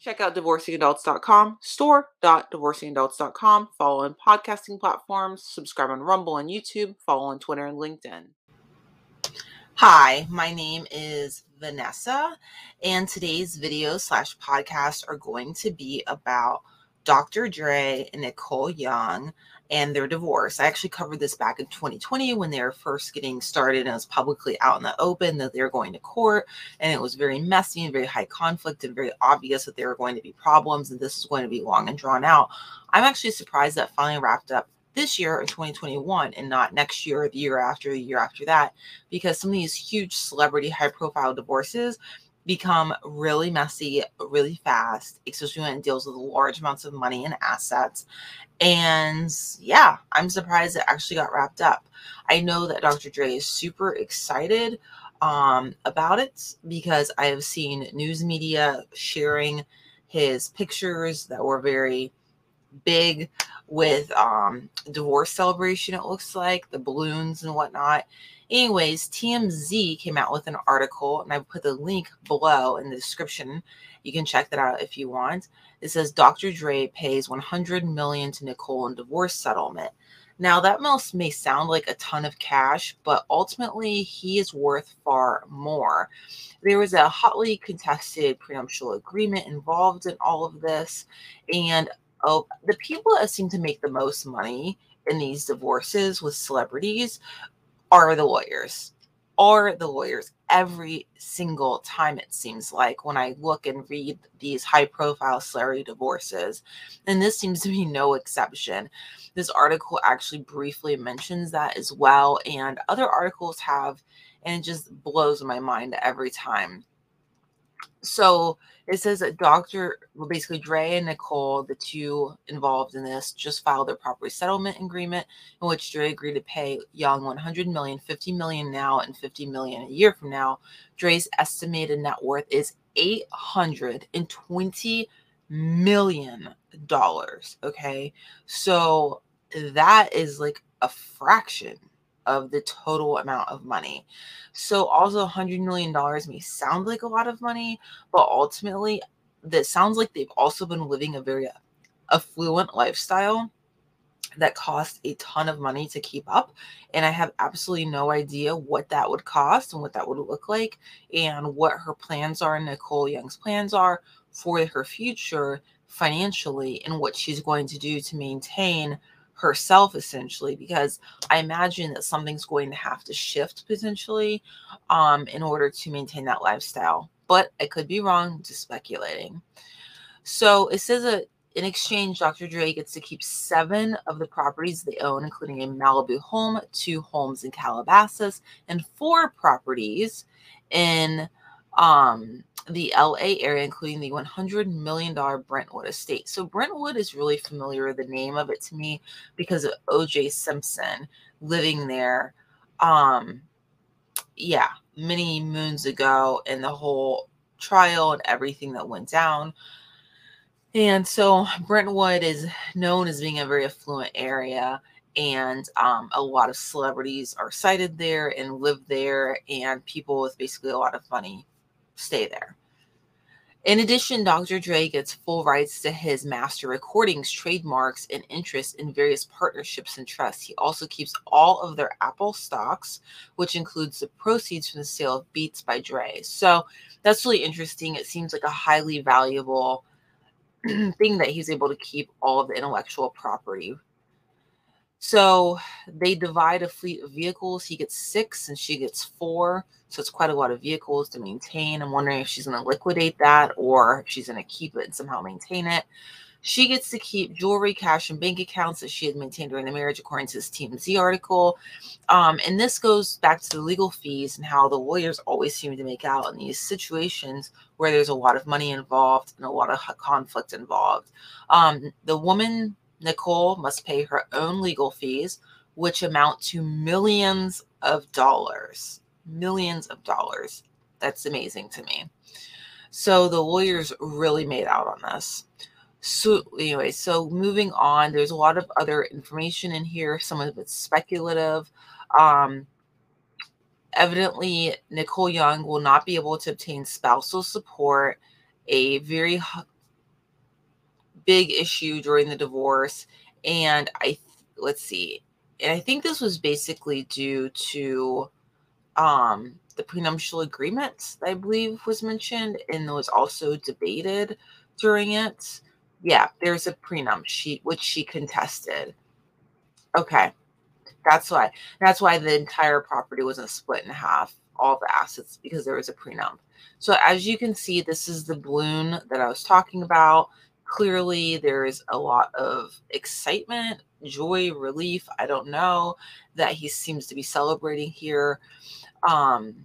Check out divorcingadults.com, store.divorcingadults.com, follow on podcasting platforms, subscribe on Rumble and YouTube, follow on Twitter and LinkedIn. Hi, my name is Vanessa, and today's video slash podcast are going to be about Dr. Dre and Nicole Young and their divorce. I actually covered this back in 2020 when they were first getting started and it was publicly out in the open that they were going to court. And it was very messy and very high conflict and very obvious that there were going to be problems and this is going to be long and drawn out. I'm actually surprised that finally wrapped up this year in 2021 and not next year or the year after the year after that because some of these huge celebrity high profile divorces become really messy really fast, especially when it deals with large amounts of money and assets. And yeah, I'm surprised it actually got wrapped up. I know that Dr. Dre is super excited um, about it because I have seen news media sharing his pictures that were very big with um divorce celebration it looks like the balloons and whatnot Anyways, TMZ came out with an article, and I put the link below in the description. You can check that out if you want. It says Dr. Dre pays 100 million to Nicole in divorce settlement. Now that most may sound like a ton of cash, but ultimately he is worth far more. There was a hotly contested prenuptial agreement involved in all of this, and oh, the people that seem to make the most money in these divorces with celebrities are the lawyers. Are the lawyers. Every single time it seems like when i look and read these high profile celebrity divorces and this seems to be no exception this article actually briefly mentions that as well and other articles have and it just blows my mind every time so it says that Dr. Well, basically Dre and Nicole, the two involved in this, just filed their property settlement agreement in which Dre agreed to pay Young 100 million, 50 million now, and 50 million a year from now. Dre's estimated net worth is 820 million dollars. Okay. So that is like a fraction of the total amount of money. So also $100 million may sound like a lot of money, but ultimately that sounds like they've also been living a very affluent lifestyle that costs a ton of money to keep up and i have absolutely no idea what that would cost and what that would look like and what her plans are nicole young's plans are for her future financially and what she's going to do to maintain herself essentially because i imagine that something's going to have to shift potentially um, in order to maintain that lifestyle. But i could be wrong just speculating. So it says that in exchange dr dre gets to keep seven of the properties they own including a malibu home two homes in calabasas and four properties in um the LA area, including the $100 million Brentwood estate. So, Brentwood is really familiar the name of it to me because of OJ Simpson living there. Um, yeah, many moons ago, and the whole trial and everything that went down. And so, Brentwood is known as being a very affluent area and um, a lot of celebrities are sighted there and live there and people with basically a lot of money stay there. In addition, Dr. Dre gets full rights to his master recordings, trademarks, and interests in various partnerships and trusts. He also keeps all of their Apple stocks, which includes the proceeds from the sale of Beats by Dre. So that's really interesting. It seems like a highly valuable thing that he's able to keep all of the intellectual property. So they divide a fleet of vehicles. He gets six and she gets four. So it's quite a lot of vehicles to maintain. I'm wondering if she's going to liquidate that or if she's going to keep it and somehow maintain it. She gets to keep jewelry, cash, and bank accounts that she had maintained during the marriage, according to this TMZ article. Um, and this goes back to the legal fees and how the lawyers always seem to make out in these situations where there's a lot of money involved and a lot of conflict involved. Um, the woman, Nicole, must pay her own legal fees, which amount to millions of dollars millions of dollars. That's amazing to me. So the lawyers really made out on this. So anyway, so moving on, there's a lot of other information in here. Some of it's speculative. Um, evidently, Nicole Young will not be able to obtain spousal support. A very big issue during the divorce. And I, let's see, and I think this was basically due to um, the prenuptial agreement, I believe was mentioned and was also debated during it. Yeah, there's a prenup sheet which she contested. Okay. That's why. That's why the entire property wasn't split in half, all the assets, because there was a prenup. So as you can see, this is the balloon that I was talking about. Clearly, there is a lot of excitement, joy, relief. I don't know that he seems to be celebrating here. Um,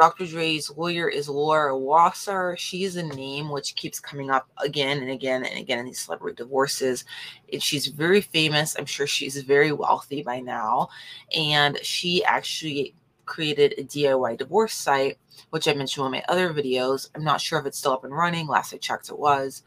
Dr. Dre's lawyer is Laura Wasser. She is a name which keeps coming up again and again and again in these celebrity divorces. And she's very famous. I'm sure she's very wealthy by now. And she actually created a DIY divorce site, which I mentioned in my other videos. I'm not sure if it's still up and running. Last I checked, it was.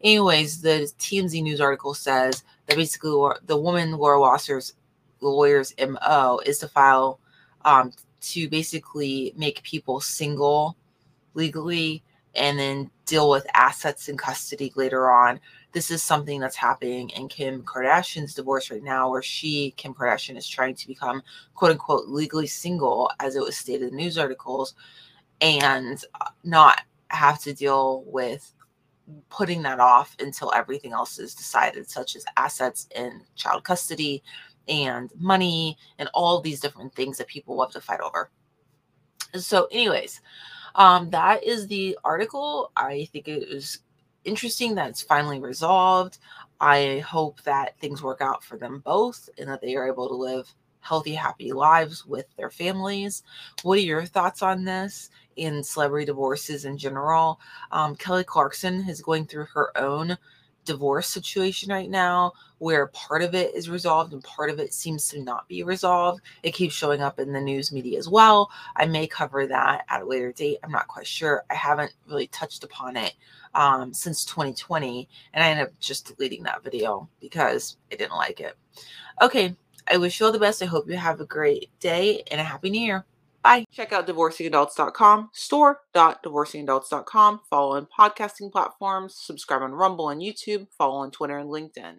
Anyways, the TMZ news article says that basically the woman Laura Wasser's lawyer's MO is to file um, to basically make people single legally and then deal with assets and custody later on. This is something that's happening in Kim Kardashian's divorce right now, where she, Kim Kardashian, is trying to become quote unquote legally single, as it was stated in news articles, and not have to deal with putting that off until everything else is decided, such as assets and child custody and money and all these different things that people love to fight over. So, anyways, um, that is the article. I think it is interesting that it's finally resolved. I hope that things work out for them both and that they are able to live healthy, happy lives with their families. What are your thoughts on this in celebrity divorces in general? Um, Kelly Clarkson is going through her own divorce situation right now where part of it is resolved and part of it seems to not be resolved. It keeps showing up in the news media as well. I may cover that at a later date. I'm not quite sure. I haven't really touched upon it um, since 2020, and I ended up just deleting that video because I didn't like it. Okay, I wish you all the best. I hope you have a great day and a happy new year. Bye. Check out divorcingadults.com, store.divorcingadults.com. Follow on podcasting platforms, subscribe on Rumble and YouTube, follow on Twitter and LinkedIn.